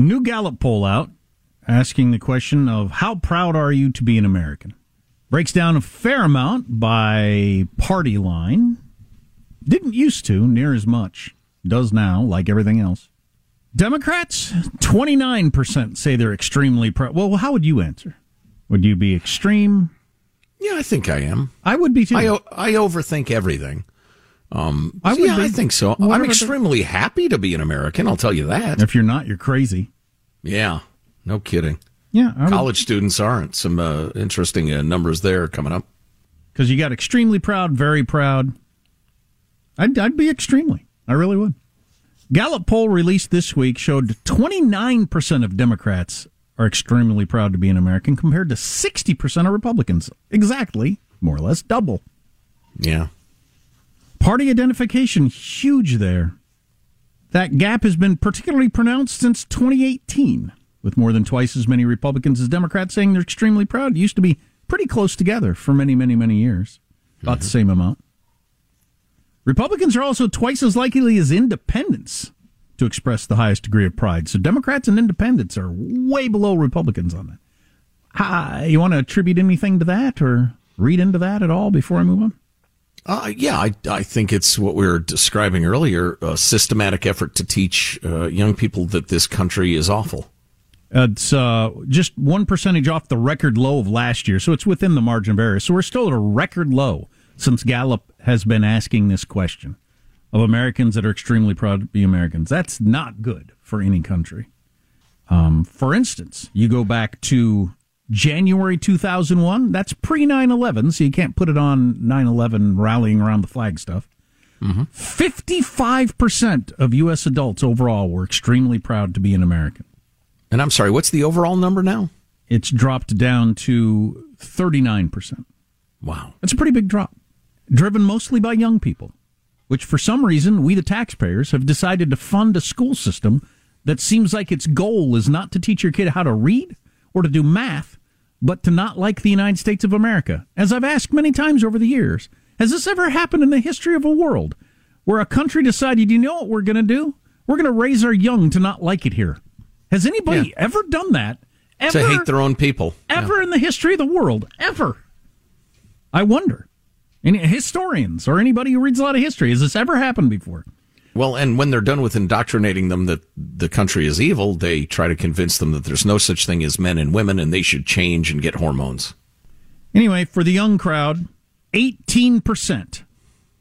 New Gallup poll out asking the question of how proud are you to be an American? Breaks down a fair amount by party line. Didn't used to near as much. Does now, like everything else. Democrats, 29% say they're extremely proud. Well, how would you answer? Would you be extreme? Yeah, I think I am. I would be too. I, I overthink everything. Um, I would yeah, be. I think so. I'm the- extremely happy to be an American. I'll tell you that. If you're not, you're crazy. Yeah, no kidding. Yeah, I would- College students aren't. Some uh, interesting uh, numbers there coming up. because you got extremely proud, very proud. I'd, I'd be extremely. I really would. Gallup poll released this week showed 29% of Democrats are extremely proud to be an American compared to 60% of Republicans. Exactly, more or less double. Yeah. Party identification, huge there. That gap has been particularly pronounced since 2018, with more than twice as many Republicans as Democrats saying they're extremely proud. It used to be pretty close together for many, many, many years, about the mm-hmm. same amount. Republicans are also twice as likely as independents to express the highest degree of pride. So Democrats and independents are way below Republicans on that. Hi, you want to attribute anything to that or read into that at all before I move on? Uh, yeah, I, I think it's what we were describing earlier a systematic effort to teach uh, young people that this country is awful. It's uh, just one percentage off the record low of last year, so it's within the margin of error. So we're still at a record low since Gallup has been asking this question of Americans that are extremely proud to be Americans. That's not good for any country. Um, for instance, you go back to January 2001, that's pre 9 11, so you can't put it on 9 11 rallying around the flag stuff. Mm-hmm. 55% of U.S. adults overall were extremely proud to be an American. And I'm sorry, what's the overall number now? It's dropped down to 39%. Wow. That's a pretty big drop. Driven mostly by young people, which for some reason we, the taxpayers, have decided to fund a school system that seems like its goal is not to teach your kid how to read or to do math, but to not like the United States of America. As I've asked many times over the years, has this ever happened in the history of a world where a country decided, you know what we're going to do? We're going to raise our young to not like it here. Has anybody ever done that? Ever? to hate their own people. ever in the history of the world, ever. I wonder. Any historians or anybody who reads a lot of history, has this ever happened before? Well, and when they're done with indoctrinating them that the country is evil, they try to convince them that there's no such thing as men and women and they should change and get hormones. Anyway, for the young crowd, 18%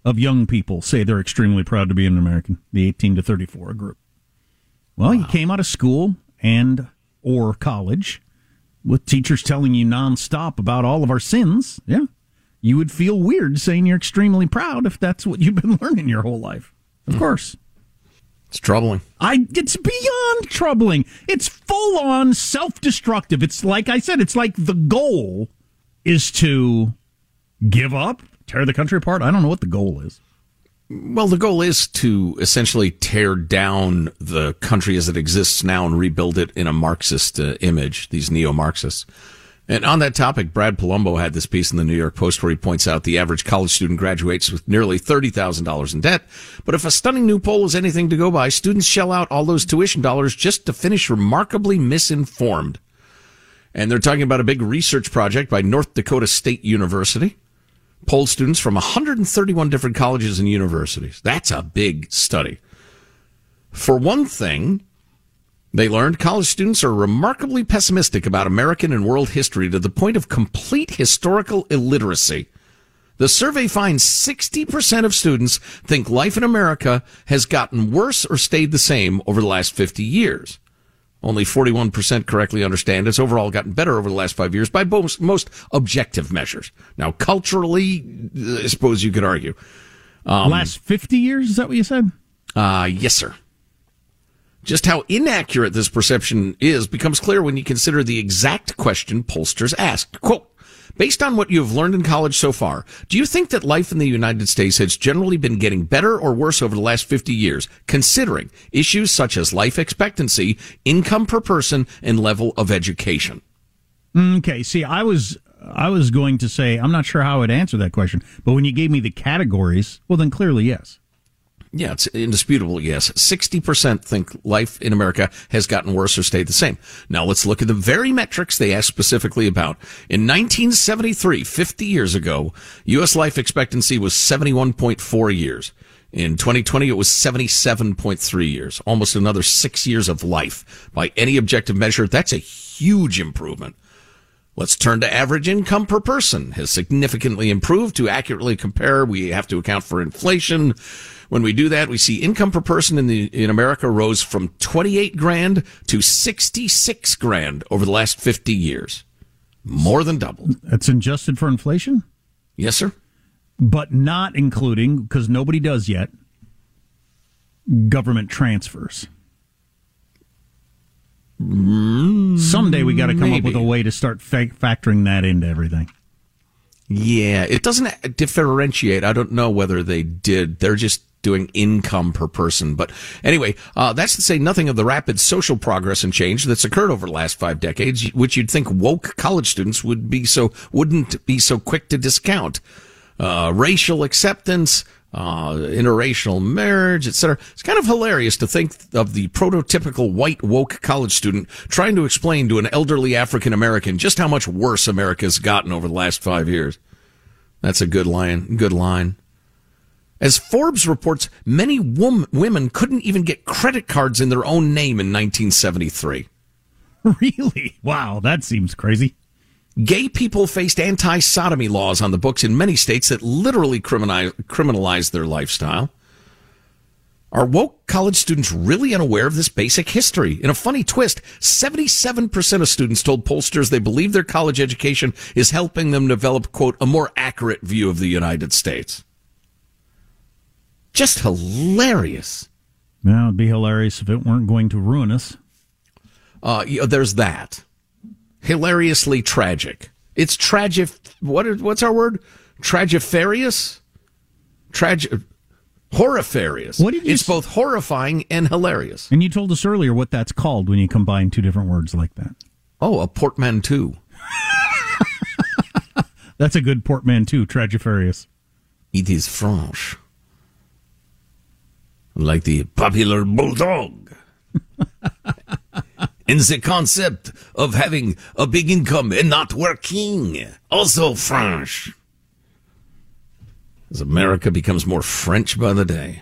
of young people say they're extremely proud to be an American, the 18 to 34 group. Well, you came out of school and or college with teachers telling you nonstop about all of our sins. Yeah. You would feel weird saying you're extremely proud if that's what you've been learning your whole life. Of course. It's troubling. I it's beyond troubling. It's full on self destructive. It's like I said, it's like the goal is to give up, tear the country apart. I don't know what the goal is. Well, the goal is to essentially tear down the country as it exists now and rebuild it in a Marxist uh, image, these neo Marxists. And on that topic, Brad Polumbo had this piece in the New York Post where he points out the average college student graduates with nearly $30,000 in debt. But if a stunning new poll is anything to go by, students shell out all those tuition dollars just to finish remarkably misinformed. And they're talking about a big research project by North Dakota State University polled students from 131 different colleges and universities. That's a big study. For one thing, they learned college students are remarkably pessimistic about American and world history to the point of complete historical illiteracy. The survey finds 60% of students think life in America has gotten worse or stayed the same over the last 50 years. Only 41% correctly understand it's overall gotten better over the last five years by most, most objective measures. Now, culturally, I suppose you could argue. Um, Last 50 years, is that what you said? Uh, yes, sir. Just how inaccurate this perception is becomes clear when you consider the exact question pollsters asked. Quote, Based on what you have learned in college so far, do you think that life in the United States has generally been getting better or worse over the last 50 years, considering issues such as life expectancy, income per person, and level of education? Okay, see, I was I was going to say I'm not sure how I would answer that question, but when you gave me the categories, well then clearly yes. Yeah, it's indisputable, yes. 60% think life in America has gotten worse or stayed the same. Now let's look at the very metrics they asked specifically about. In 1973, 50 years ago, U.S. life expectancy was 71.4 years. In 2020, it was 77.3 years, almost another six years of life. By any objective measure, that's a huge improvement. Let's turn to average income per person has significantly improved. To accurately compare, we have to account for inflation. When we do that, we see income per person in the in America rose from 28 grand to 66 grand over the last 50 years. More than doubled. That's adjusted for inflation? Yes, sir but not including, because nobody does yet, government transfers. Someday we got to come Maybe. up with a way to start fa- factoring that into everything. Yeah, it doesn't differentiate. I don't know whether they did. They're just doing income per person. But anyway, uh, that's to say nothing of the rapid social progress and change that's occurred over the last five decades, which you'd think woke college students would be so wouldn't be so quick to discount uh, racial acceptance, uh, interracial marriage, etc. It's kind of hilarious to think of the prototypical white woke college student trying to explain to an elderly African American just how much worse America's gotten over the last five years. That's a good line. Good line. As Forbes reports, many wom- women couldn't even get credit cards in their own name in 1973. Really? Wow, that seems crazy. Gay people faced anti sodomy laws on the books in many states that literally criminalize, criminalized their lifestyle. Are woke college students really unaware of this basic history? In a funny twist, 77% of students told pollsters they believe their college education is helping them develop, quote, a more accurate view of the United States. Just hilarious. Now, it'd be hilarious if it weren't going to ruin us. Uh, there's that hilariously tragic. It's tragic. What is, what's our word? Tragifarious? Tragic. Horrifarious. What did you it's both horrifying and hilarious. And you told us earlier what that's called when you combine two different words like that. Oh, a portmanteau. that's a good portmanteau, Tragifarious. It is French. Like the popular bulldog. In the concept of having a big income and not working. Also French. As America becomes more French by the day.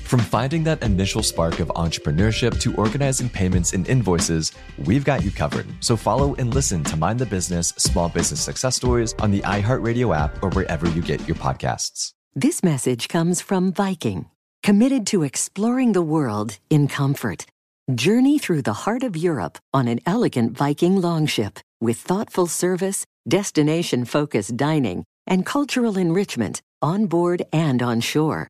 From finding that initial spark of entrepreneurship to organizing payments and invoices, we've got you covered. So follow and listen to Mind the Business Small Business Success Stories on the iHeartRadio app or wherever you get your podcasts. This message comes from Viking, committed to exploring the world in comfort. Journey through the heart of Europe on an elegant Viking longship with thoughtful service destination focused dining, and cultural enrichment on board and on shore.